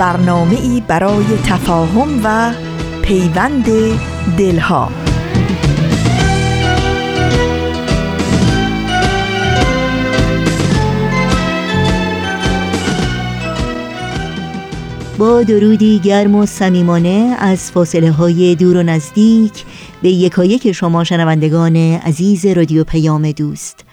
برنامه ای برای تفاهم و پیوند دلها. با درودی گرم و صمیمانه از فاصله های دور و نزدیک به یکایک شما شنوندگان عزیز رادیو پیام دوست.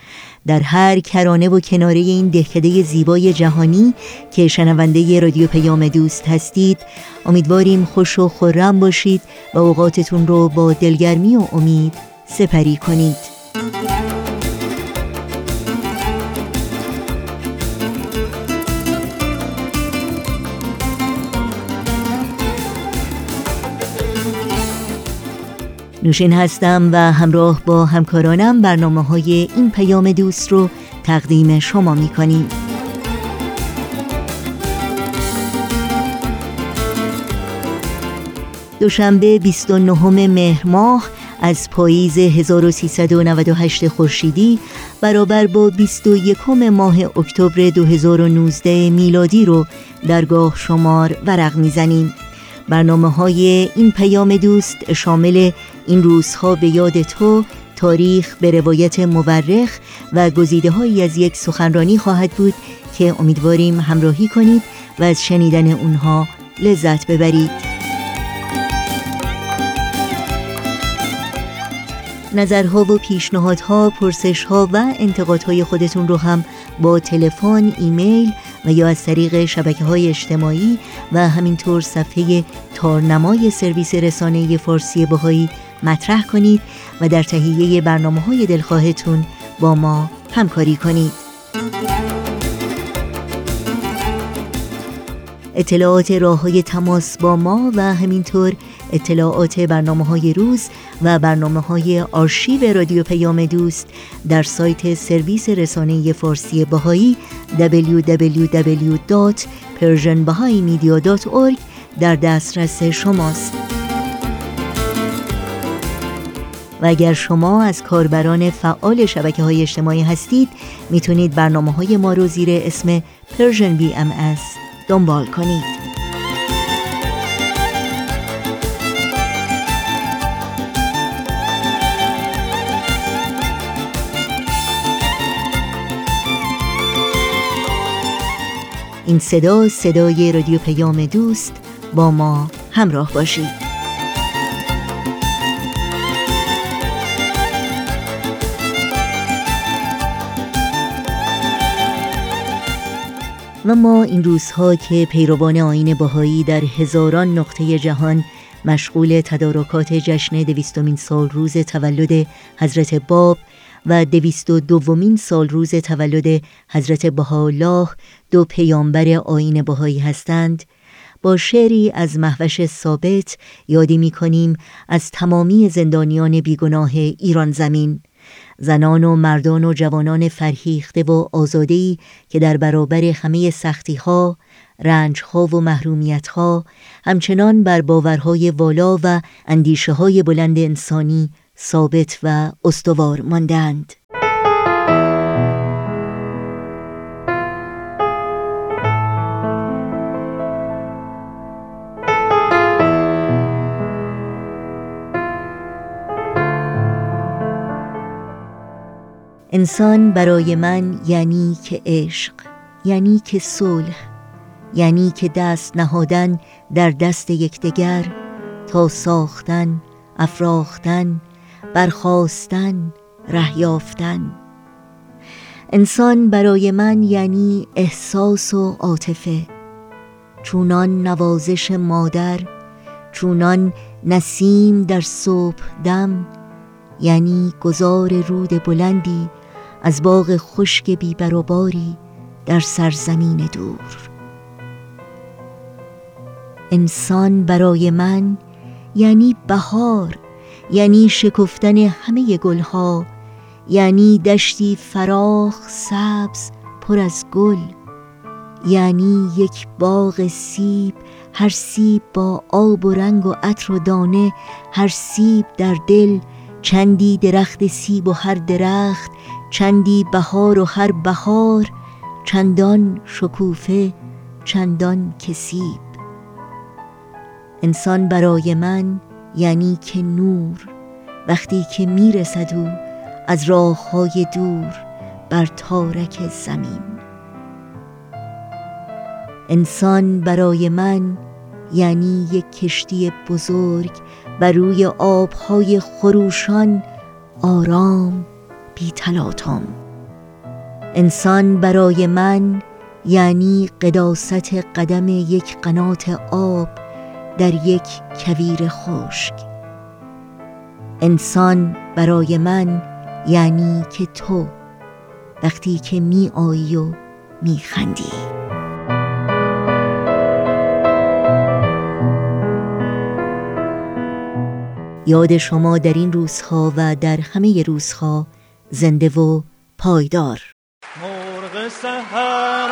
در هر کرانه و کناره این دهکده زیبای جهانی که شنونده رادیو پیام دوست هستید امیدواریم خوش و خورم باشید و اوقاتتون رو با دلگرمی و امید سپری کنید. نوشین هستم و همراه با همکارانم برنامه های این پیام دوست رو تقدیم شما می کنیم. دوشنبه 29 مهر ماه از پاییز 1398 خورشیدی برابر با 21 ماه اکتبر 2019 میلادی رو درگاه شمار ورق می‌زنیم. برنامه های این پیام دوست شامل این روزها به یاد تو تاریخ به روایت مورخ و گزیده هایی از یک سخنرانی خواهد بود که امیدواریم همراهی کنید و از شنیدن اونها لذت ببرید. نظرها و پیشنهادها، پرسشها و انتقادهای خودتون رو هم با تلفن، ایمیل و یا از طریق شبکه های اجتماعی و همینطور صفحه تارنمای سرویس رسانه فارسی بهایی مطرح کنید و در تهیه برنامه های دلخواهتون با ما همکاری کنید. اطلاعات راه های تماس با ما و همینطور اطلاعات برنامه های روز و برنامه های آرشیو رادیو پیام دوست در سایت سرویس رسانه فارسی باهایی www.persianbahaimedia.org در دسترس شماست. و اگر شما از کاربران فعال شبکه های اجتماعی هستید می‌تونید برنامه های ما رو زیر اسم Persian BMS دنبال کنید. این صدا صدای رادیو پیام دوست با ما همراه باشید. و ما این روزها که پیروان آین باهایی در هزاران نقطه جهان مشغول تدارکات جشن دویستمین سال روز تولد حضرت باب و دویست و دومین سال روز تولد حضرت بهاءالله دو پیامبر آین بهایی هستند با شعری از محوش ثابت یادی می کنیم از تمامی زندانیان بیگناه ایران زمین. زنان و مردان و جوانان فرهیخته و آزادهی که در برابر همه سختیها، رنجها و محرومیتها همچنان بر باورهای والا و اندیشه های بلند انسانی ثابت و استوار ماندند. انسان برای من یعنی که عشق یعنی که صلح یعنی که دست نهادن در دست یکدیگر تا ساختن افراختن برخواستن ره یافتن. انسان برای من یعنی احساس و عاطفه. چونان نوازش مادر چونان نسیم در صبح دم یعنی گذار رود بلندی از باغ خشک بیبر و باری در سرزمین دور. انسان برای من یعنی بهار یعنی شکفتن همه گلها یعنی دشتی فراخ سبز پر از گل یعنی یک باغ سیب هر سیب با آب و رنگ و عطر و دانه هر سیب در دل چندی درخت سیب و هر درخت چندی بهار و هر بهار چندان شکوفه چندان که سیب انسان برای من یعنی که نور وقتی که می‌رسد او از راه های دور بر تارک زمین. انسان برای من یعنی یک کشتی بزرگ و روی آبهای خروشان آرام بی تلاطم انسان برای من یعنی قداست قدم یک قنات آب در یک کویر خشک. انسان برای من یعنی که تو وقتی که می آیی و می خندی یاد شما در این روزها و در همه روزها زنده و پایدار. مرغ سهر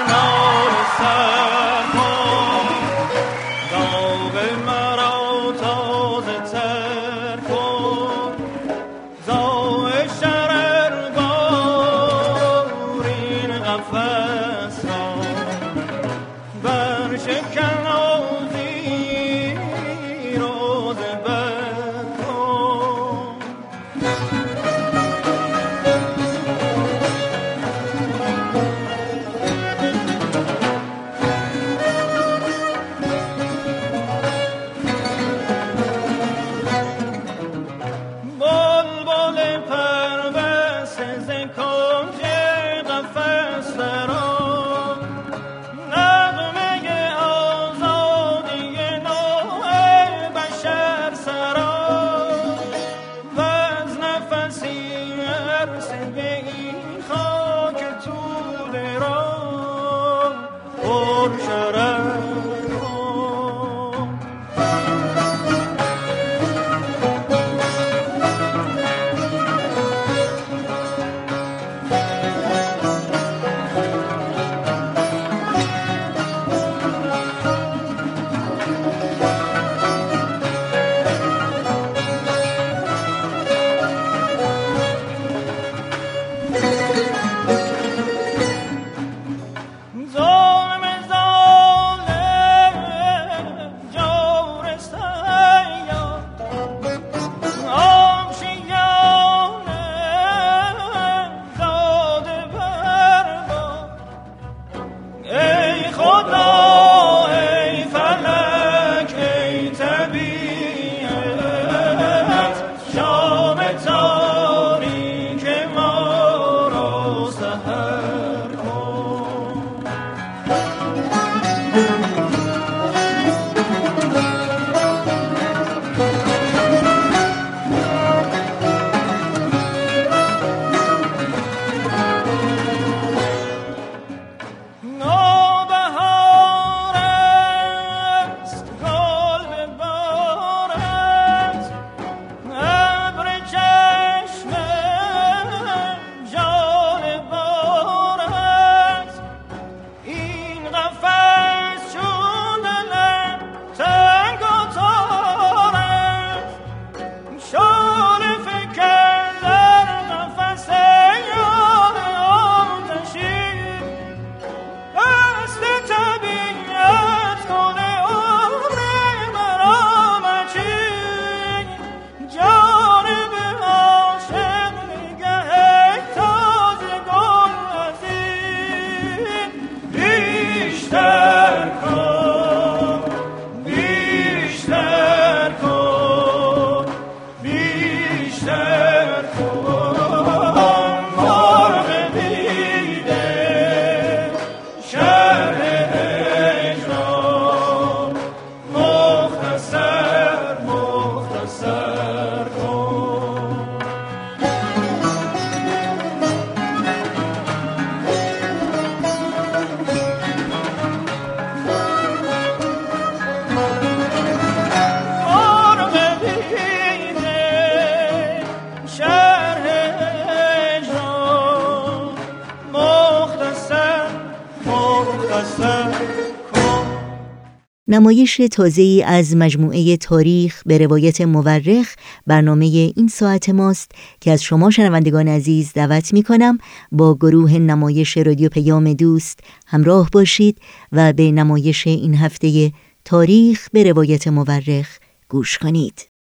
نمایش تازه ای از مجموعه تاریخ به روایت مورخ برنامه این ساعت ماست که از شما شنوندگان عزیز دعوت می کنم با گروه نمایش رادیو پیام دوست همراه باشید و به نمایش این هفته تاریخ به روایت مورخ گوش کنید.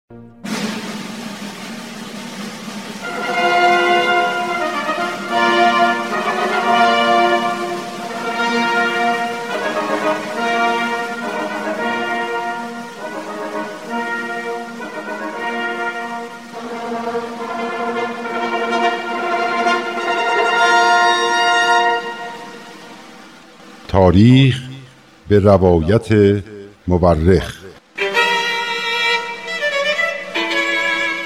تاریخ به روایت مورخ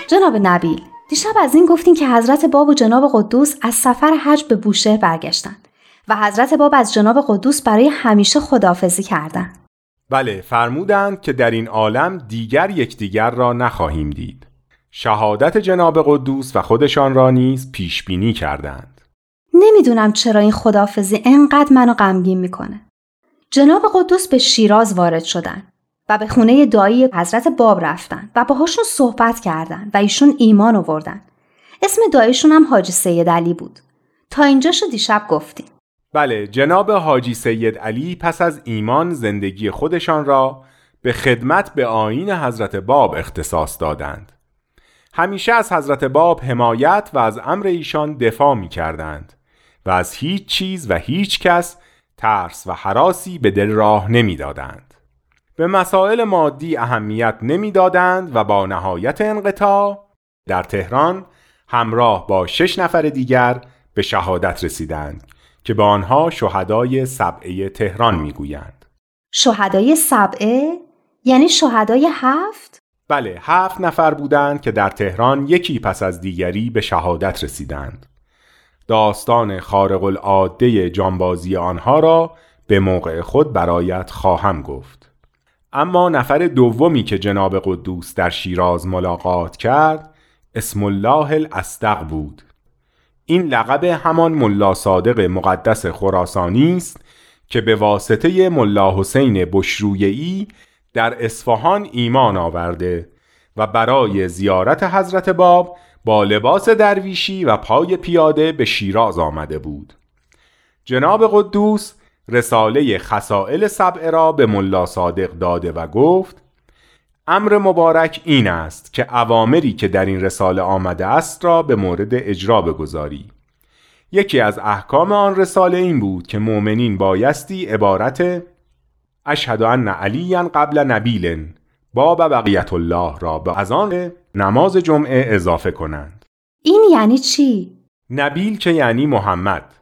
جناب نبیل دیشب از این گفتین که حضرت باب و جناب قدوس از سفر حج به بوشهر برگشتند و حضرت باب از جناب قدوس برای همیشه خدافزی کردند. بله فرمودند که در این عالم دیگر یکدیگر را نخواهیم دید. شهادت جناب قدوس و خودشان را نیز پیش بینی کردند. نمی‌دونم چرا این خدافزی انقدر منو غمگین می‌کنه. جناب قدوس به شیراز وارد شدن و به خونه دایی حضرت باب رفتن و باهاشون صحبت کردن و ایشون ایمان آوردن. اسم دایشون هم حاجی سید علی بود. تا اینجاشو دیشب گفتیم. بله جناب حاجی سید علی پس از ایمان زندگی خودشان را به خدمت به آین حضرت باب اختصاص دادند. همیشه از حضرت باب حمایت و از امر ایشان دفاع می کردند و از هیچ چیز و هیچ کس ترس و حراسی به دل راه نمی‌دادند. به مسائل مادی اهمیت نمی‌دادند و با نهایت انقطاع در تهران همراه با شش نفر دیگر به شهادت رسیدند که به آنها شهدای سبعه تهران می‌گویند. شهدای سبعه؟ یعنی شهدای هفت؟ بله هفت نفر بودند که در تهران یکی پس از دیگری به شهادت رسیدند. داستان خارق العاده جانبازی آنها را به موقع خود برایت خواهم گفت. اما نفر دومی که جناب قدوس در شیراز ملاقات کرد اسم الله الاستق بود. این لقب همان ملا صادق مقدس خراسانی است که به واسطه ملا حسین بشرویی در اصفهان ایمان آورده و برای زیارت حضرت باب با لباس درویشی و پای پیاده به شیراز آمده بود. جناب قدوس رساله خسائل سبعه را به ملا صادق داده و گفت امر مبارک این است که اوامری که در این رساله آمده است را به مورد اجرا بگذاری. یکی از احکام آن رساله این بود که مؤمنین بایستی عبارت اشهد ان علی قبل نبیل باب بقیت الله را به از آن نماز جمعه اضافه کنند. این یعنی چی؟ نبیل که یعنی محمد.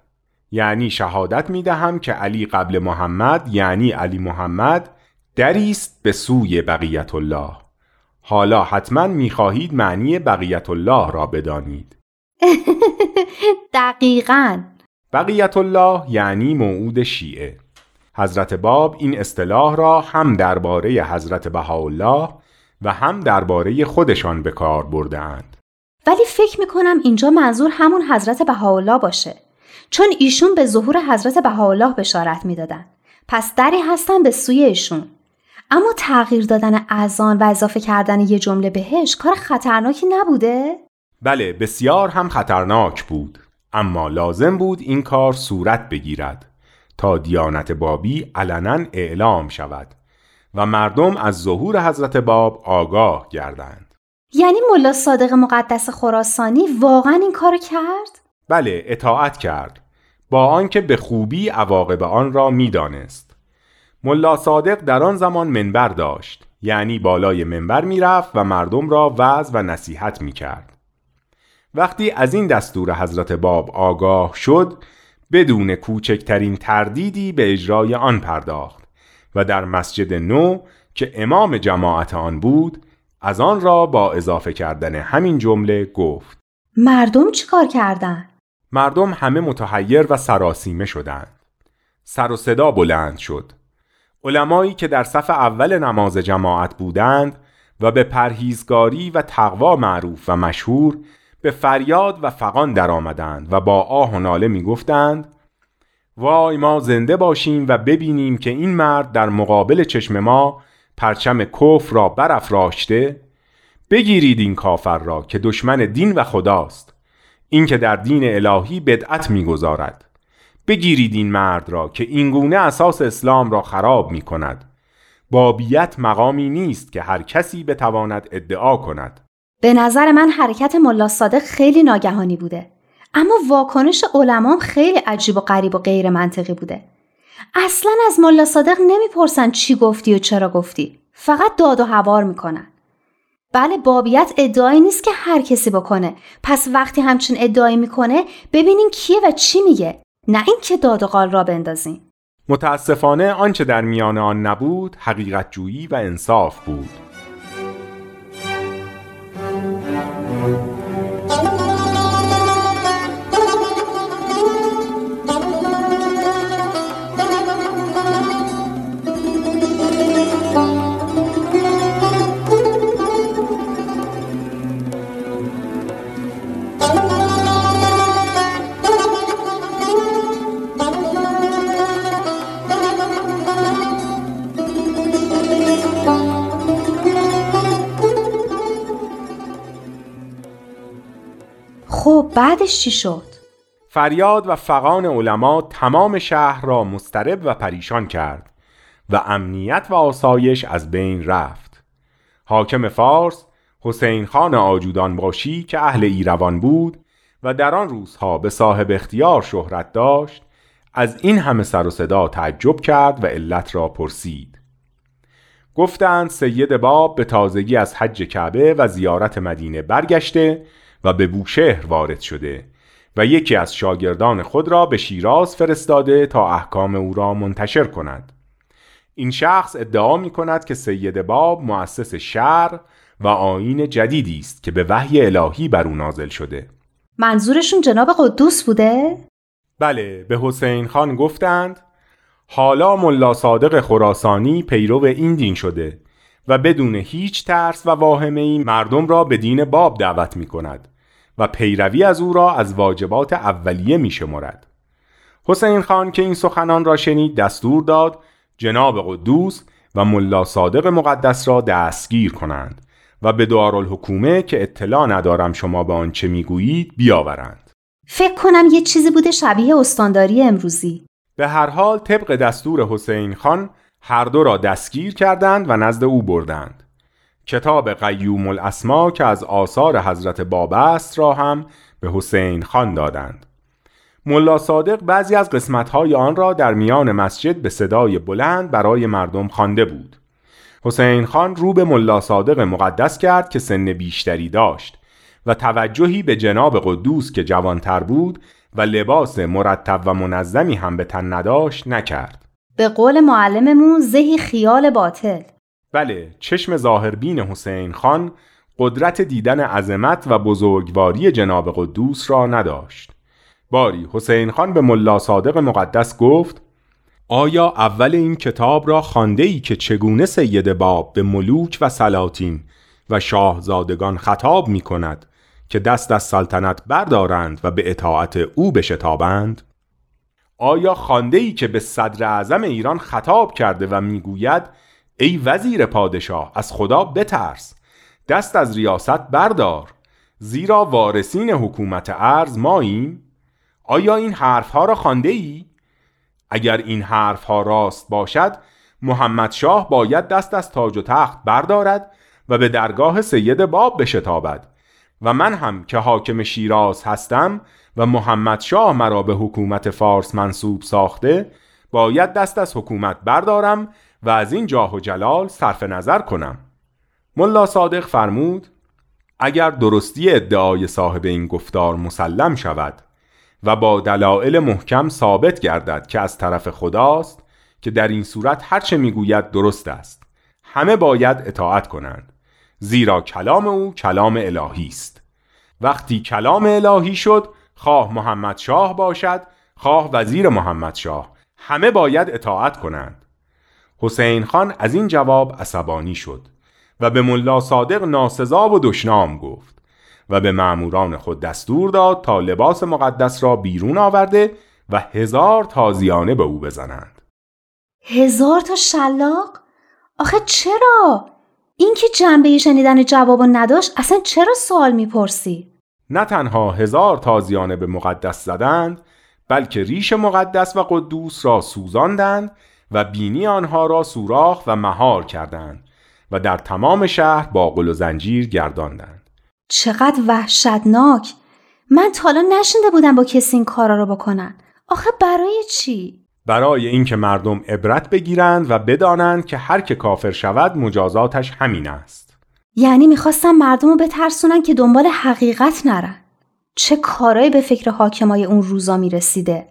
یعنی شهادت می دهم که علی قبل محمد یعنی علی محمد دریست به سوی بقیت الله. حالا حتما می خواهید معنی بقیت الله را بدانید. دقیقا. بقیت الله یعنی موعود شیعه. حضرت باب این اصطلاح را هم درباره حضرت بهاءالله و هم درباره خودشان به کار بردهاند. ولی فکر می‌کنم اینجا منظور همون حضرت بهاءالله باشه. چون ایشون به ظهور حضرت بهاءالله بشارت می‌دادن. پس دری هستن به سوی ایشون. اما تغییر دادن اذان و اضافه کردن یه جمله بهش کار خطرناکی نبوده؟ بله بسیار هم خطرناک بود. اما لازم بود این کار صورت بگیرد. تا دیانت بابی علنا اعلام شود و مردم از ظهور حضرت باب آگاه گردند. یعنی ملا صادق مقدس خراسانی واقعا این کار کرد؟ بله اطاعت کرد. با آنکه به خوبی عواقب آن را می‌دانست. ملا صادق در آن زمان منبر داشت یعنی بالای منبر می‌رفت و مردم را وعظ و نصیحت می‌کرد. وقتی از این دستور حضرت باب آگاه شد بدون کوچکترین تردیدی به اجرای آن پرداخت و در مسجد نو که امام جماعت آن بود از آن را با اضافه کردن همین جمله گفت. مردم چیکار کردند؟ مردم همه متحیر و سراسیمه شدند. سر و صدا بلند شد. علمایی که در صف اول نماز جماعت بودند و به پرهیزگاری و تقوا معروف و مشهور به فریاد و فقان درآمدند و با آه و ناله می گفتند وای ما زنده باشیم و ببینیم که این مرد در مقابل چشم ما پرچم کفر را برافراشته. بگیرید این کافر را که دشمن دین و خداست. این که در دین الهی بدعت می‌گذارد. بگیرید این مرد را که اینگونه اساس اسلام را خراب می کند بابیت مقامی نیست که هر کسی بتواند ادعا کند. به نظر من حرکت ملا صادق خیلی ناگهانی بوده. اما واکنش علمام خیلی عجیب و غریب و غیر منطقی بوده. اصلا از ملا صادق نمی‌پرسن چی گفتی و چرا گفتی. فقط داد و هوار می‌کنن. بله بابیت ادعایی نیست که هر کسی بکنه. پس وقتی همچین ادعایی می‌کنه ببینین کیه و چی میگه. نه اینکه داد و قال را بندازین متاسفانه آنچه در میان آن نبود حقیقت جویی و انصاف بود. Thank you. بعدش چی شد؟ فریاد و فقان علما تمام شهر را مسترب و پریشان کرد و امنیت و آسایش از بین رفت حاکم فارس حسین خان آجودان باشی که اهل ایروان بود و در آن روزها به صاحب اختیار شهرت داشت از این همه سر و صدا تعجب کرد و علت را پرسید گفتند سید باب به تازگی از حج کعبه و زیارت مدینه برگشته و به بوشهر وارد شده و یکی از شاگردان خود را به شیراز فرستاده تا احکام او را منتشر کند. این شخص ادعا می کند که سید باب مؤسس شهر و آین جدیدی است که به وحی الهی بر او نازل شده. منظورشون جناب قدوس بوده؟ بله به حسین خان گفتند حالا ملا صادق خراسانی پیرو این دین شده و بدون هیچ ترس و واهمه ای مردم را به دین باب دعوت می کند. و پیروی از او را از واجبات اولیه می شمارد. حسین خان که این سخنان را شنید دستور داد جناب قدوس و ملا صادق مقدس را دستگیر کنند و به دارالحکومه که اطلاع ندارم شما به آنچه می‌گویید بیاورند. فکر کنم یه چیزی بوده شبیه استانداری امروزی. به هر حال طبق دستور حسین خان هر دو را دستگیر کردند و نزد او بردند. کتاب قیوم الاسما که از آثار حضرت باب است را هم به حسین خان دادند. ملا صادق بعضی از قسمتهای آن را در میان مسجد به صدای بلند برای مردم خوانده بود. حسین خان رو به ملا صادق مقدس کرد که سن بیشتری داشت و توجهی به جناب قدوس که جوانتر بود و لباس مرتب و منظمی هم به تن نداشت نکرد. به قول معلممون زهی خیال باطل. بله چشم ظاهربین حسین خان قدرت دیدن عظمت و بزرگواری جناب قدوس را نداشت. باری حسین خان به ملا صادق مقدس گفت آیا اول این کتاب را خانده ای که چگونه سید باب به ملوک و سلاطین و شاهزادگان خطاب می کند که دست از سلطنت بردارند و به اطاعت او بشتابند؟ آیا خانده ای که به صدر اعظم ایران خطاب کرده و می‌گوید ای وزیر پادشاه از خدا بترس. دست از ریاست بردار. زیرا وارثین حکومت ارز ماییم. آیا این حرفها را خانده ای؟ اگر این حرفها راست باشد محمد شاه باید دست از تاج و تخت بردارد و به درگاه سید باب بشتابد. و من هم که حاکم شیراز هستم و محمد شاه مرا به حکومت فارس منصوب ساخته باید دست از حکومت بردارم و از این جاه و جلال صرف نظر کنم. ملا صادق فرمود اگر درستی ادعای صاحب این گفتار مسلم شود و با دلایل محکم ثابت گردد که از طرف خداست که در این صورت هرچه می‌گوید درست است همه باید اطاعت کنند زیرا کلام او کلام الهی است. وقتی کلام الهی شد خواه محمد شاه باشد خواه وزیر محمد شاه همه باید اطاعت کنند. حسین خان از این جواب عصبانی شد و به ملا صادق ناسزا و دشنام گفت و به معموران خود دستور داد تا لباس مقدس را بیرون آورده و هزار تازیانه به او بزنند هزار تا شلاق؟ آخه چرا؟ این که جنبه شنیدن جواب نداشت اصلا چرا سوال می‌پرسی؟ نه تنها هزار تازیانه به مقدس زدند بلکه ریش مقدس و قدوس را سوزاندند و بینی آنها را سوراخ و مهار کردند و در تمام شهر با و زنجیر گرداندند. چقدر وحشتناک! من تالا نشنده بودم با کسی این کارا رو بکنن. آخه برای چی؟ برای اینکه مردم عبرت بگیرند و بدانند که هر که کافر شود مجازاتش همین است. یعنی می‌خواستم مردم رو بترسونن که دنبال حقیقت نرن. چه کارایی به فکر حاکمای اون روزا می‌رسیده.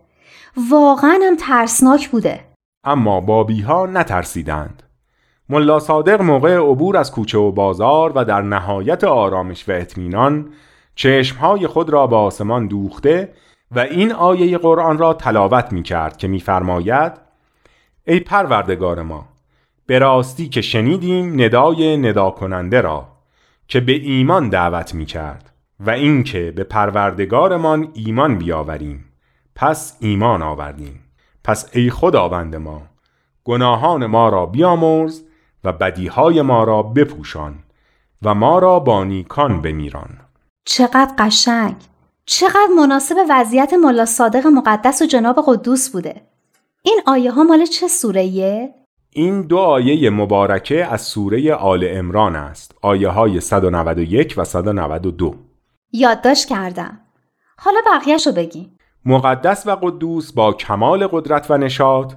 واقعا هم ترسناک بوده. اما بابی ها نترسیدند. ملا صادق موقع عبور از کوچه و بازار و در نهایت آرامش و اطمینان چشمهای خود را به آسمان دوخته و این آیه قرآن را تلاوت می کرد که میفرماید ای پروردگار ما به راستی که شنیدیم ندای ندا کننده را که به ایمان دعوت می کرد و اینکه به پروردگارمان ایمان بیاوریم پس ایمان آوردیم. پس ای خداوند ما گناهان ما را بیامرز و بدیهای ما را بپوشان و ما را با نیکان بمیران. چقدر قشنگ! چقدر مناسب وضعیت ملا صادق مقدس و جناب قدوس بوده. این آیه ها مال چه سوره این دو آیه مبارکه از سوره آل امران است آیه های 191 و 192 یادداشت کردم. حالا بقیهشو بگیم مقدس و قدوس با کمال قدرت و نشاط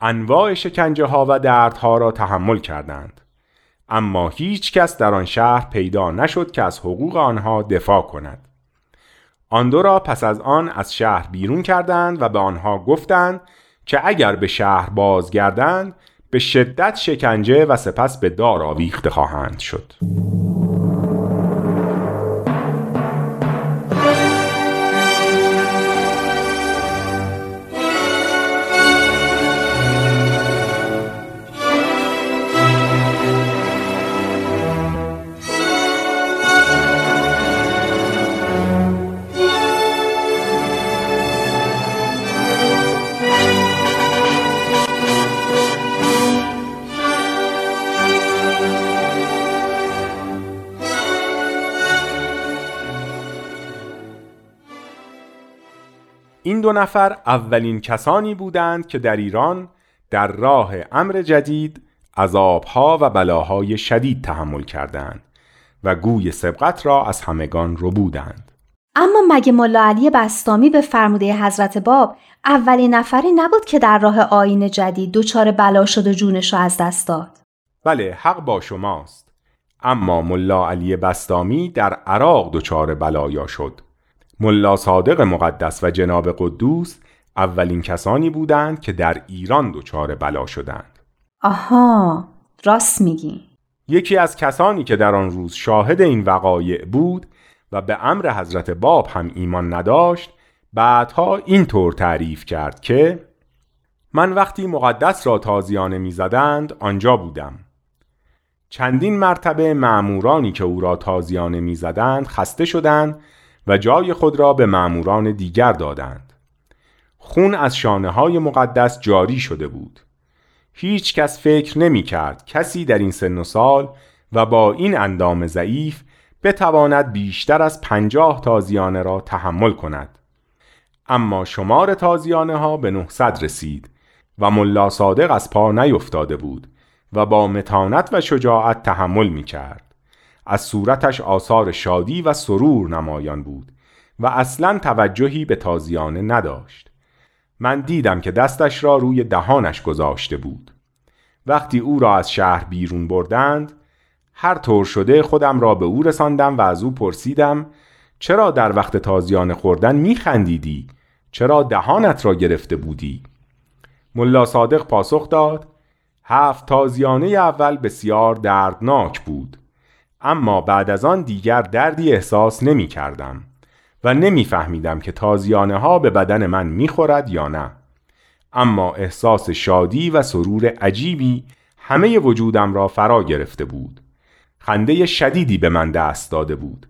انواع شکنجه ها و دردها را تحمل کردند. اما هیچ کس در آن شهر پیدا نشد که از حقوق آنها دفاع کند. آن دو را پس از آن از شهر بیرون کردند و به آنها گفتند که اگر به شهر بازگردند به شدت شکنجه و سپس به دار آویخته خواهند شد. دو نفر اولین کسانی بودند که در ایران در راه امر جدید عذابها و بلاهای شدید تحمل کردند و گوی سبقت را از همگان رو بودند. اما مگه ملا علی بستامی به فرموده حضرت باب اولین نفری نبود که در راه آین جدید دچار بلا شد و جونش را از دست داد؟ بله حق با شماست. اما ملا علی بستامی در عراق دچار بلایا شد. ملا صادق مقدس و جناب قدوس اولین کسانی بودند که در ایران دچار بلا شدند. آها راست میگی. یکی از کسانی که در آن روز شاهد این وقایع بود و به امر حضرت باب هم ایمان نداشت بعدها اینطور تعریف کرد که من وقتی مقدس را تازیانه می‌زدند آنجا بودم. چندین مرتبه معمورانی که او را تازیانه می‌زدند خسته شدند و جای خود را به معموران دیگر دادند. خون از شانه های مقدس جاری شده بود. هیچ کس فکر نمی کرد کسی در این سن و سال و با این اندام ضعیف بتواند بیشتر از پنجاه تازیانه را تحمل کند. اما شمار تازیانه ها به 900 رسید و ملا صادق از پا نیفتاده بود و با متانت و شجاعت تحمل می کرد. از صورتش آثار شادی و سرور نمایان بود و اصلا توجهی به تازیانه نداشت. من دیدم که دستش را روی دهانش گذاشته بود. وقتی او را از شهر بیرون بردند هر طور شده خودم را به او رساندم و از او پرسیدم چرا در وقت تازیانه خوردن میخندیدی؟ چرا دهانت را گرفته بودی؟ ملا صادق پاسخ داد هفت تازیانه اول بسیار دردناک بود اما بعد از آن دیگر دردی احساس نمی کردم و نمیفهمیدم که تازیانه ها به بدن من می‌خورد یا نه. اما احساس شادی و سرور عجیبی همه وجودم را فرا گرفته بود. خنده شدیدی به من دست داده بود.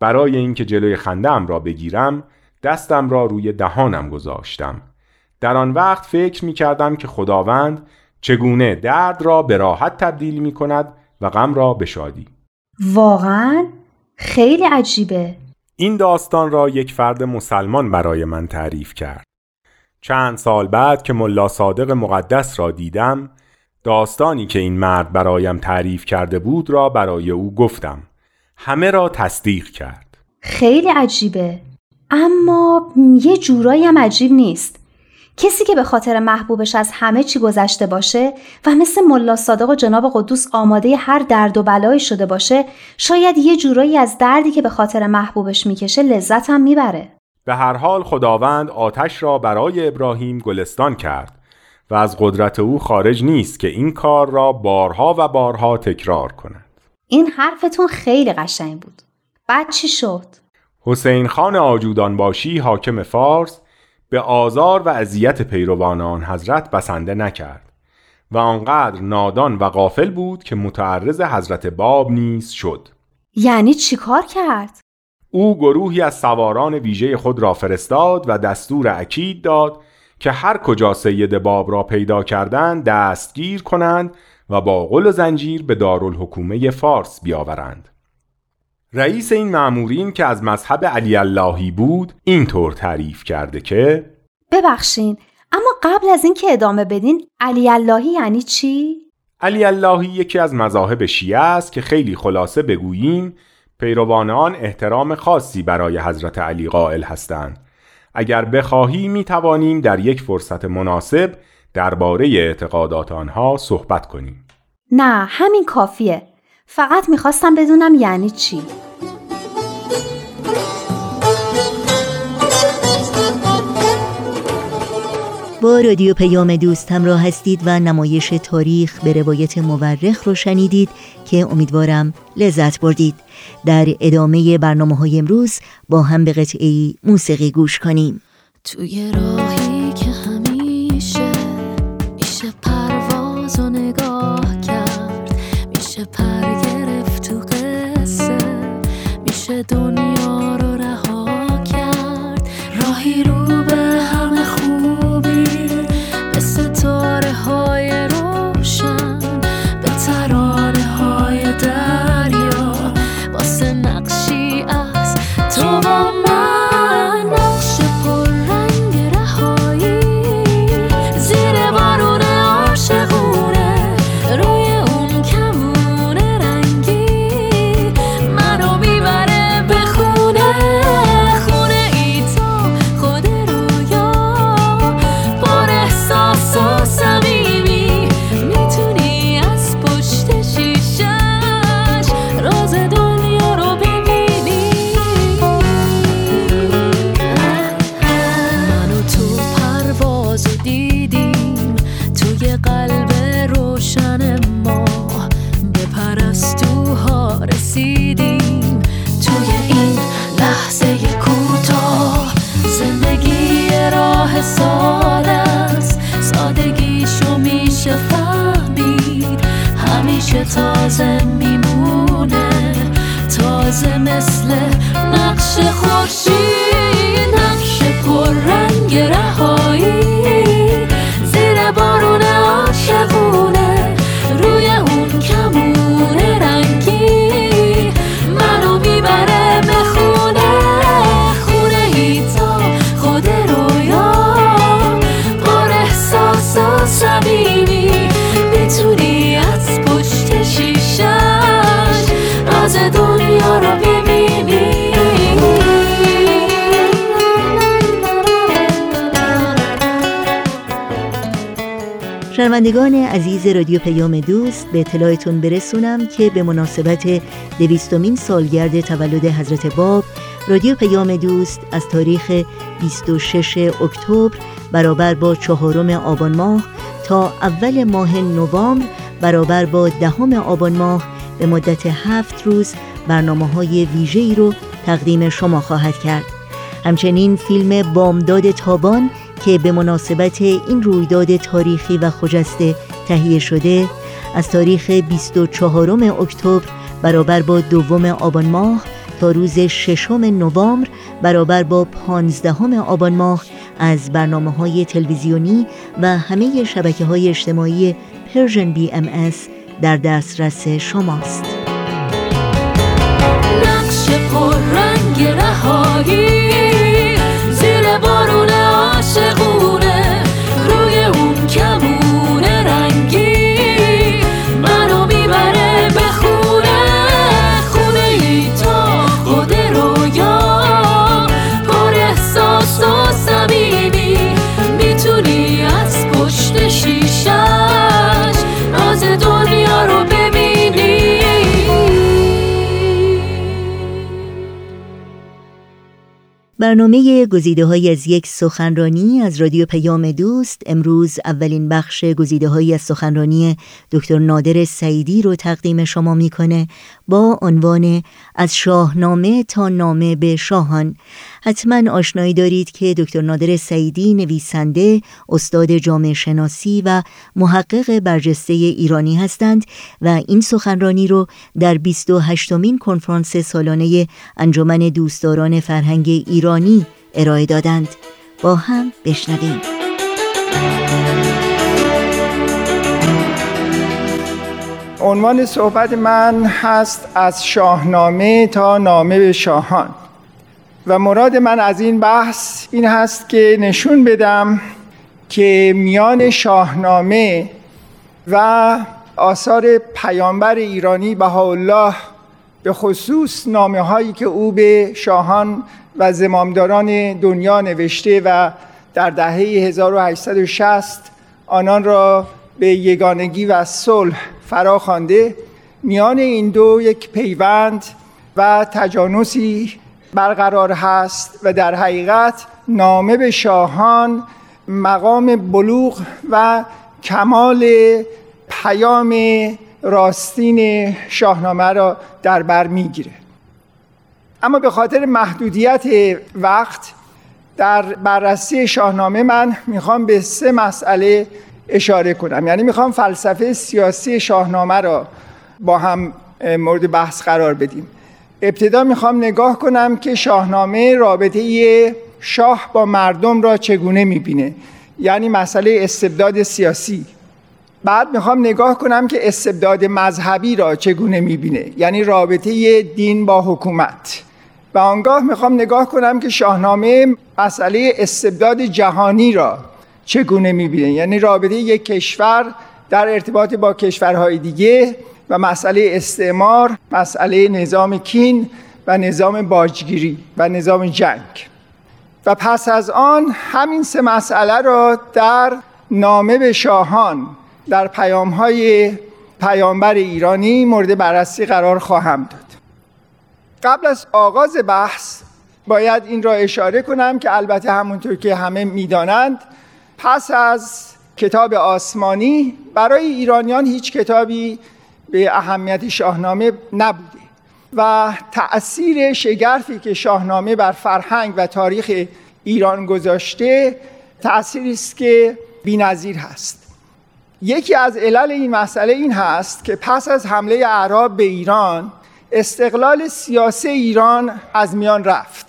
برای اینکه جلوی خنده ام را بگیرم دستم را روی دهانم گذاشتم. در آن وقت فکر می کردم که خداوند چگونه درد را به راحت تبدیل می کند و غم را به شادی. واقعا خیلی عجیبه. این داستان را یک فرد مسلمان برای من تعریف کرد. چند سال بعد که ملا صادق مقدس را دیدم داستانی که این مرد برایم تعریف کرده بود را برای او گفتم. همه را تصدیق کرد. خیلی عجیبه. اما یه جورایی هم عجیب نیست. کسی که به خاطر محبوبش از همه چی گذشته باشه و مثل ملا صادق و جناب قدوس آماده هر درد و بلایی شده باشه شاید یه جورایی از دردی که به خاطر محبوبش می‌کشه لذت هم می‌بره. به هر حال خداوند آتش را برای ابراهیم گلستان کرد و از قدرت او خارج نیست که این کار را بارها و بارها تکرار کند. این حرفتون خیلی قشنگ بود. بعد چی شد؟ حسین خان آجودان باشی حاکم فارس به آزار و اذیت پیروان آن حضرت بسنده نکرد و آنقدر نادان و غافل بود که متعرض حضرت باب نیز شد یعنی چیکار کرد؟ او گروهی از سواران ویژه خود را فرستاد و دستور اکید داد که هر کجا سید باب را پیدا کردند دستگیر کنند و با قل و زنجیر به دارالحکومه فارس بیاورند. رئیس این معمورین که از مذهب علی اللهی بود اینطور تعریف کرده که ببخشین اما قبل از اینکه ادامه بدین علی اللهی یعنی چی؟ علی اللهی یکی از مذاهب شیعه است که خیلی خلاصه بگوییم پیروان آن احترام خاصی برای حضرت علی قائل هستند. اگر بخواهی می توانیم در یک فرصت مناسب درباره اعتقادات آنها صحبت کنیم. نه همین کافیه. فقط می‌خواستم بدونم یعنی چی. با رادیو پیام دوست همراه هستید و نمایش تاریخ به روایت مورخ رو شنیدید که امیدوارم لذت بردید. در ادامه برنامه های امروز با هم به قطعی موسیقی گوش کنیم. توی راهی میشه شنوندگان عزیز رادیو پیام دوست به اطلاعتون برسونم که به مناسبت دویستمین سالگرد تولد حضرت باب رادیو پیام دوست از تاریخ 26 اکتبر برابر با چهارم آبان ماه تا اول ماه نوامبر برابر با دهم آبان ماه به مدت هفت روز برنامه های ویژه‌ای رو تقدیم شما خواهد کرد. همچنین فیلم بامداد تابان که به مناسبت این رویداد تاریخی و خجسته تهیه شده از تاریخ 24 اکتبر برابر با دوم آبان ماه تا روز ششم نوامبر برابر با پانزدهم آبان ماه از برنامه های تلویزیونی و همه شبکه های اجتماعی Persian BMS در دسترس شماست. نقش پر رنگ رهایی برنامه گزیده های از یک سخنرانی از رادیو پیام دوست امروز اولین بخش گزیده های از سخنرانی دکتر نادر سعیدی رو تقدیم شما می‌کنه با عنوان از شاهنامه تا نامه به شاهان. حتما آشنایی دارید که دکتر نادر سعیدی نویسنده استاد جامعه شناسی و محقق برجسته ایرانی هستند و این سخنرانی رو در 28 مین کنفرانس سالانه انجمن دوستداران فرهنگ ایرانی ارائه دادند. با هم بشنویم. عنوان صحبت من هست از شاهنامه تا نامه به شاهان. و مراد من از این بحث این هست که نشون بدم که میان شاهنامه و آثار پیامبر ایرانی بهاءالله به خصوص نامه هایی که او به شاهان و زمامداران دنیا نوشته و در دهه 1860 آنان را به یگانگی و صلح فرا خوانده میان این دو یک پیوند و تجانسی برقرار هست و در حقیقت نامه به شاهان مقام بلوغ و کمال پیام راستین شاهنامه را در بر می‌گیره. اما به خاطر محدودیت وقت در بررسی شاهنامه من می‌خوام به سه مسئله اشاره کنم. یعنی می‌خوام فلسفه سیاسی شاهنامه را با هم مورد بحث قرار بدیم. ابتدا می‌خوام نگاه کنم که شاهنامه رابطه شاه با مردم را چگونه می‌بینه. یعنی مسئله استبداد سیاسی. بعد می‌خوام نگاه کنم که استبداد مذهبی را چگونه می‌بینه یعنی رابطه دین با حکومت. و آنگاه می‌خوام نگاه کنم که شاهنامه مسئله استبداد جهانی را چگونه می‌بینه یعنی رابطه یک کشور در ارتباط با کشورهای دیگه و مسئله استعمار مسئله نظام کین و نظام باجگیری و نظام جنگ. و پس از آن همین سه مسئله را در نامه به شاهان در پیام های پیامبر ایرانی مورد بررسی قرار خواهم داد. قبل از آغاز بحث باید این را اشاره کنم که البته همونطور که همه می‌دانند پس از کتاب آسمانی برای ایرانیان هیچ کتابی به اهمیت شاهنامه نبوده و تأثیر شگرفی که شاهنامه بر فرهنگ و تاریخ ایران گذاشته تأثیری است که بی‌نظیر هست. یکی از علل این مسئله این هست که پس از حمله اعراب به ایران استقلال سیاسی ایران از میان رفت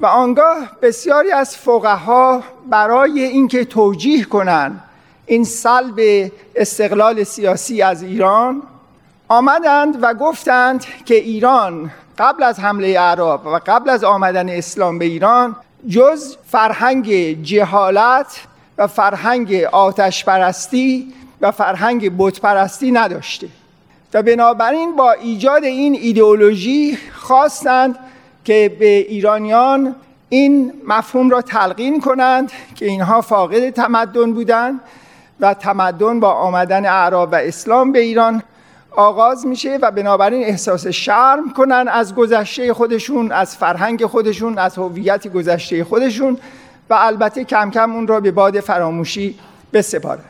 و آنگاه بسیاری از فقها برای اینکه توجیه کنند این سلب استقلال سیاسی از ایران آمدند و گفتند که ایران قبل از حمله اعراب و قبل از آمدن اسلام به ایران جز فرهنگ جهالت و فرهنگ آتش پرستی و فرهنگ بت پرستی نداشته. و بنابراین با ایجاد این ایدئولوژی خواستند که به ایرانیان این مفهوم را تلقین کنند که اینها فاقد تمدن بودند و تمدن با آمدن اعراب و اسلام به ایران آغاز میشه و بنابراین احساس شرم کنن از گذشته خودشون از فرهنگ خودشون از هویت گذشته خودشون و البته کم کم اون را به باد فراموشی بسپارند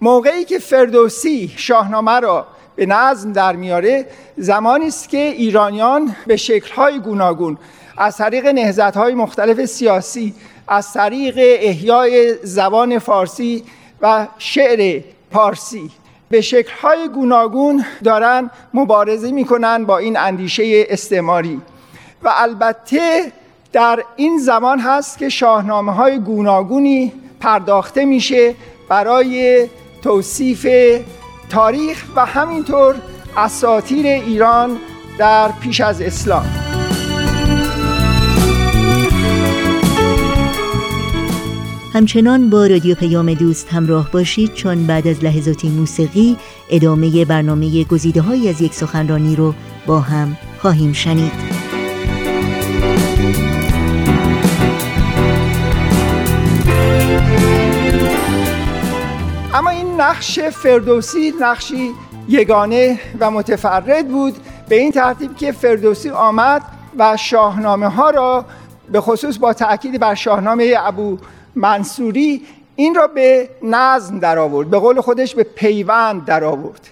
موقعی که فردوسی شاهنامه را به نظم در میاره زمانی است که ایرانیان به شکل‌های گوناگون از طریق نهضت‌های مختلف سیاسی از طریق احیای زبان فارسی و شعر پارسی به شکل‌های گوناگون دارن مبارزه می‌کنن با این اندیشه استعماری. و البته در این زمان هست که شاهنامه های گوناگونی پرداخته میشه برای توصیف تاریخ و همینطور اساتیر ایران در پیش از اسلام. همچنان با رادیو پیام دوست همراه باشید چون بعد از لحظاتی موسیقی ادامه برنامه گزیده های از یک سخنرانی رو با هم خواهیم شنید. اما این نقش فردوسی نقشی یگانه و متفرد بود به این ترتیب که فردوسی آمد و شاهنامه ها را به خصوص با تاکید بر شاهنامه ابو منصوری این را به نظم در آورد به قول خودش به پیوند در آورد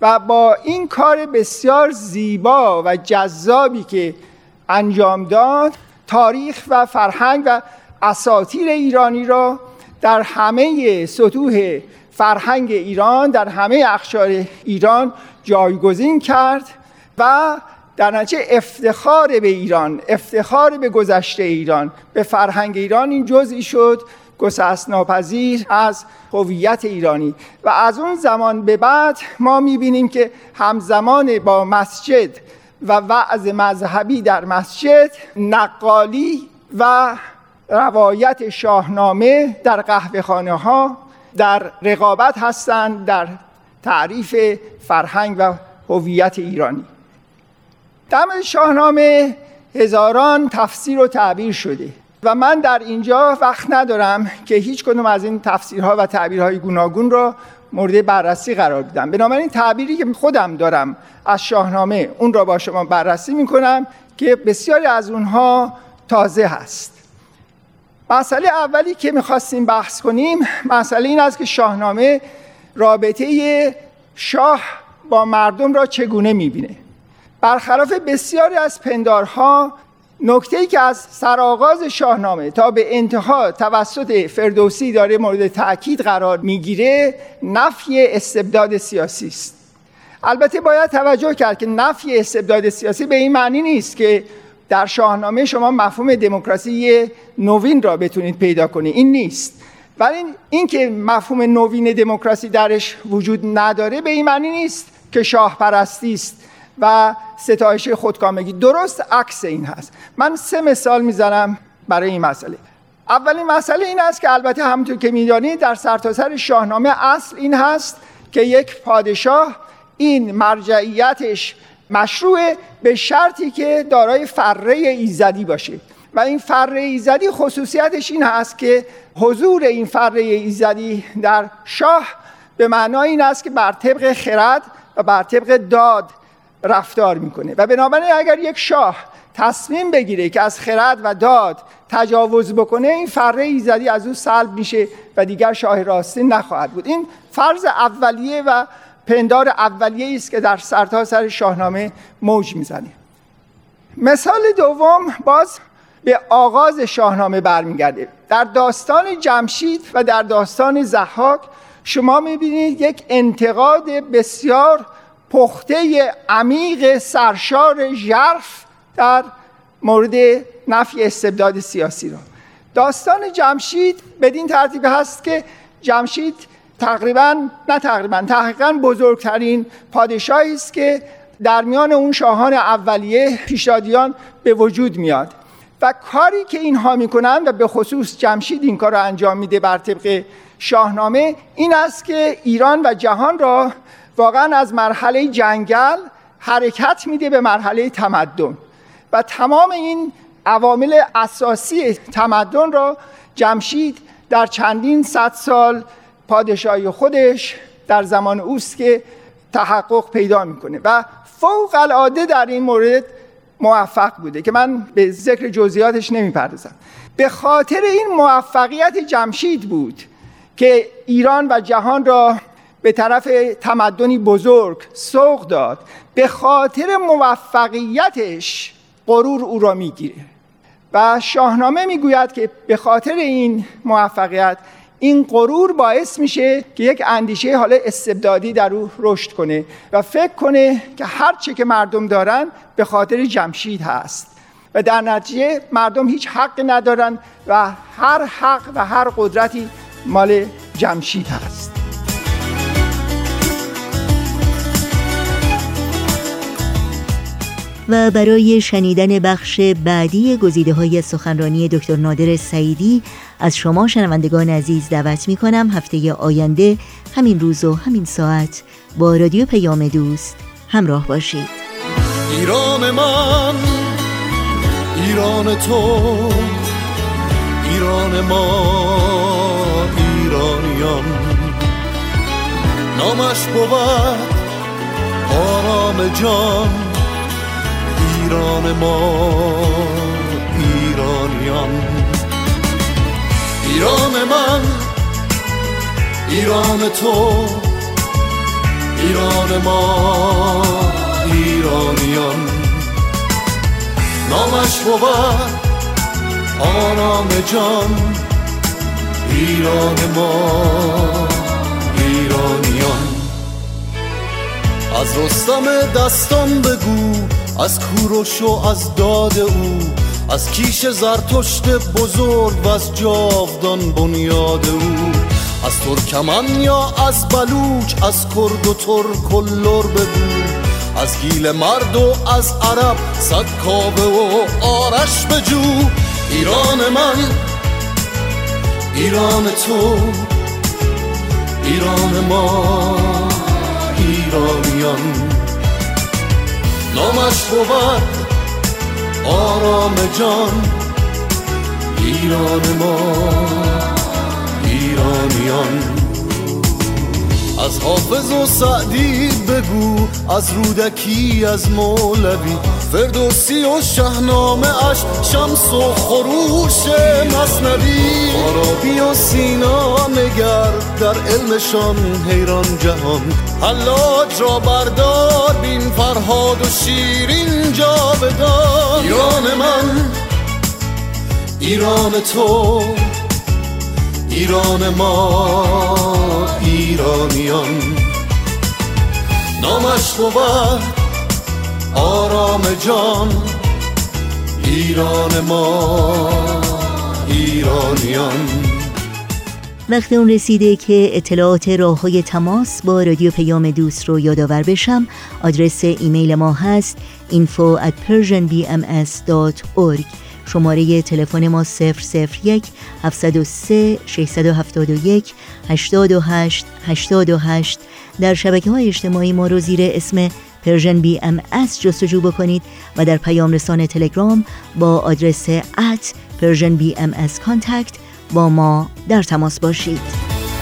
و با این کار بسیار زیبا و جذابی که انجام داد تاریخ و فرهنگ و اساتیر ایرانی را در همه سطوح فرهنگ ایران در همه اخشار ایران جایگزین کرد و در نتیجه افتخار به ایران افتخار به گذشته ایران به فرهنگ ایران این جزئی شد گسست ناپذیر از هویت ایرانی. و از اون زمان به بعد ما می‌بینیم که همزمان با مسجد و وعظ مذهبی در مسجد نقالی و روایت شاهنامه در قهوه خانه ها در رقابت هستند در تعریف فرهنگ و هویت ایرانی. در شاهنامه هزاران تفسیر و تعبیر شده و من در اینجا وقت ندارم که هیچ کدوم از این تفسیرها و تعبیرهای گوناگون را مورد بررسی قرار بدم. بنابراین تعبیری که خودم دارم از شاهنامه اون را با شما بررسی می‌کنم که بسیاری از اونها تازه هست. مسئله اولی که می‌خواستیم بحث کنیم مسئله این است که شاهنامه رابطه شاه با مردم را چگونه می‌بینه. برخلاف بسیاری از پندارها نکته ای که از سرآغاز شاهنامه تا به انتها توسط فردوسی داره مورد تاکید قرار می‌گیره نفی استبداد سیاسی است. البته باید توجه کرد که نفی استبداد سیاسی به این معنی نیست که در شاهنامه شما مفهوم دموکراسی نوین را بتونید پیدا کنید این نیست. ولی این که مفهوم نوین دموکراسی درش وجود نداره به این معنی نیست که شاه پرستی است و ستایش خودکامگی. درست عکس این هست. من سه مثال می‌زنم برای این مسئله. اولین مسئله این است که البته همونطور که می‌دانید در سرتاسر شاهنامه اصل این هست که یک پادشاه این مرجعیتش مشروع به شرطی که دارای فره ایزدی باشه. و این فره ایزدی خصوصیتش این هست که حضور این فره ایزدی در شاه به معنای این است که بر طبق خرد و بر طبق داد رفتار می‌کنه. و بنابراین اگر یک شاه تصمیم بگیره که از خرد و داد تجاوز بکنه این فره ایزدی از او سلب میشه و دیگر شاه راستی نخواهد بود. این فرض اولیه و پندار اولیه است که در سرتاسر سر شاهنامه موج می‌زنه. مثال دوم باز به آغاز شاهنامه برمیگرده. در داستان جمشید و در داستان زحاک شما می‌بینید یک انتقاد بسیار پخته عمیق سرشار ژرف در مورد نفی استبداد سیاسی را. داستان جمشید بدین ترتیب هست که جمشید تقریبا نه تقریبا تحقیقا بزرگترین پادشاهی است که در میان اون شاهان اولیه پیشادیان به وجود میاد. و کاری که اینها می‌کنن و به خصوص جمشید این کار را انجام میده بر طبق شاهنامه این است که ایران و جهان را واقعا از مرحله جنگل حرکت میده به مرحله تمدن. و تمام این عوامل اساسی تمدن را جمشید در چندین صد سال پادشاهی خودش در زمان اوست که تحقق پیدا می‌کنه و فوق العاده در این مورد موفق بوده که من به ذکر جزئیاتش نمی‌پردازم. به خاطر این موفقیت جمشید بود که ایران و جهان را به طرف تمدنی بزرگ سوق داد. به خاطر موفقیتش غرور او را می‌گیره و شاهنامه می‌گوید که به خاطر این موفقیت این غرور باعث میشه که یک اندیشه حالا استبدادی در او رشد کنه و فکر کنه که هر چه که مردم دارن به خاطر جمشید هست. و در نتیجه مردم هیچ حقی ندارن و هر حق و هر قدرتی مال جمشید هست. و برای شنیدن بخش بعدی گزیده های سخنرانی دکتر نادر سعیدی از شما شنوندگان عزیز دعوت می کنم هفته آینده همین روز و همین ساعت با رادیو پیام دوست همراه باشید. ایران من ایران تو ایران ما ایرانیان. نامش بود آرام جان ایران ما. ایران من ایران تو ایران ما ایرانیان. نامش بود آرام جان ایران ما ایرانیان. از رستم دستان بگو از کوروش و از داد او. از کیش زرتشت بزرگ و از جاودان بنیاد او. از ترکمن یا از بلوچ از کرد و ترک و لر بگو از گیل مرد و از عرب صد و آرش بجو. ایران من ایران تو ایران ما ایرانیان. نامش بود آرام جان ایران ما ایرانیان. از حافظ و سعدی بگو از رودکی از مولوی. فردوسی و شهنامه اش شمس و خروش مصنوی. عربی و سینا نگر در علمشان حیران جهان. حلاج را بردار بین فرهاد و شیرین جاودان ایران من ایران تو ایران ما ایرانیان. نامش بود آرام جان ایران ما. ایرانیان. وقت اون رسیده که اطلاعات راه های تماس با رادیو پیام دوست رو یادآور بشم. آدرس ایمیل ما هست info at persianbms.org شماره تلفن ما 001 703 671 828 828 در شبکه های اجتماعی ما رو زیر اسم Persian BM جستجو بکنید و در پیام رسان تلگرام با آدرس at Persian BMS contact با ما در تماس باشید.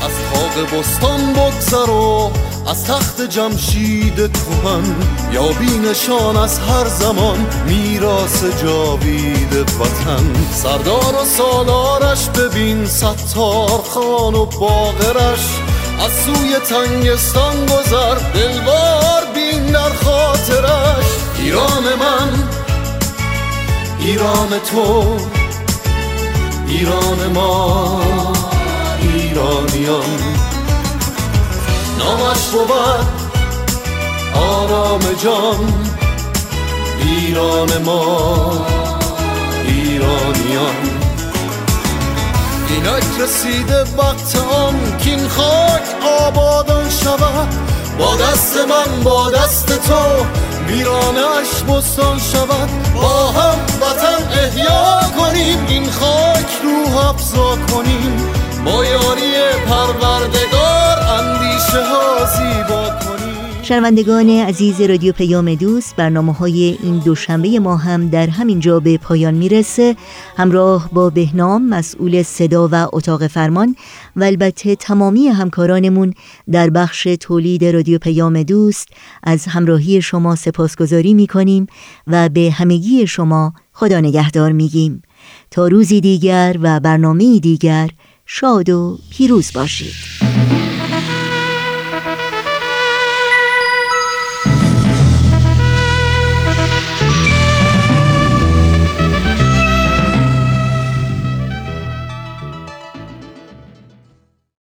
از خاق بستان بگذر و از تخت جمشید کهن یا نشان از هر زمان میراث جاوید وطن. سردار و سالارش ببین ستار خان و باغرش از سوی تنگستان گذر دلوار بین در خاطرش. ایران من ایران تو ایران ما ایرانیان. نامش بود آرام جان. ایران ما ایرانیان. اینک رسیده وقت آن کین خاک آبادان شود. با دست من با دست تو ویرانش بستان شود با هم وطن احیا کنیم. این خاک روح افزا کنیم. با یاری پروردگار اندیشه ها زیبا کنیم. شنوندگان عزیز رادیو پیام دوست برنامه های این دوشنبه ما هم در همین جا به پایان می‌رسه. همراه با بهنام مسئول صدا و اتاق فرمان و البته تمامی همکارانمون در بخش تولید رادیو پیام دوست از همراهی شما سپاسگزاری می‌کنیم و به همگی شما خدا نگهدار میگیم. تا روزی دیگر و برنامه دیگر شاد و پیروز باشید.